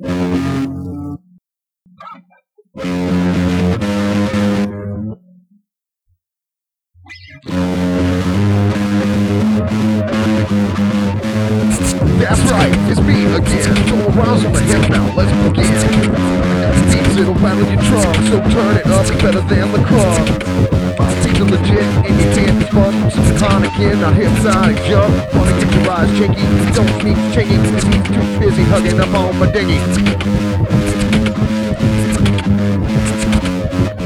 That's right, it's me again. Throw around on the hip now, let's begin. Beats it'll rattle your trunk, so turn it up, better than the. My beats are legit, fuck. Some chronic in, not hypnotic jump. Wanna get your eyes shaky, don't cause he's too busy hugging up on my dinghy.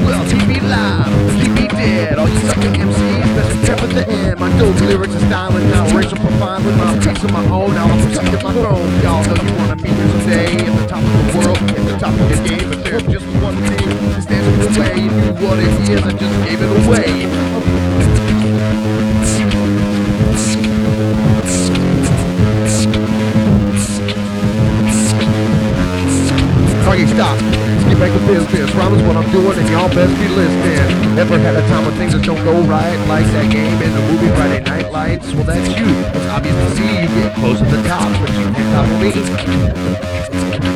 Well, me live, me dead. All you sucker MCs, best prepare for the end. My dope lyrics are styling now, racial profiling with my piece of my own. Now I'm protecting my throne. Y'all know you wanna be here someday at the top of the world, at the top of the game. But there's just one thing that stands in the way. Knew what it is, I just gave it away. Froggy, stop. Let's get back to business. Is what I'm doing, and y'all best be listening. Ever had a time when things just don't go right? Like that game in the movie Friday Night Lights? Well, that's you. It's obvious to see you get close to the top, but you can't top me.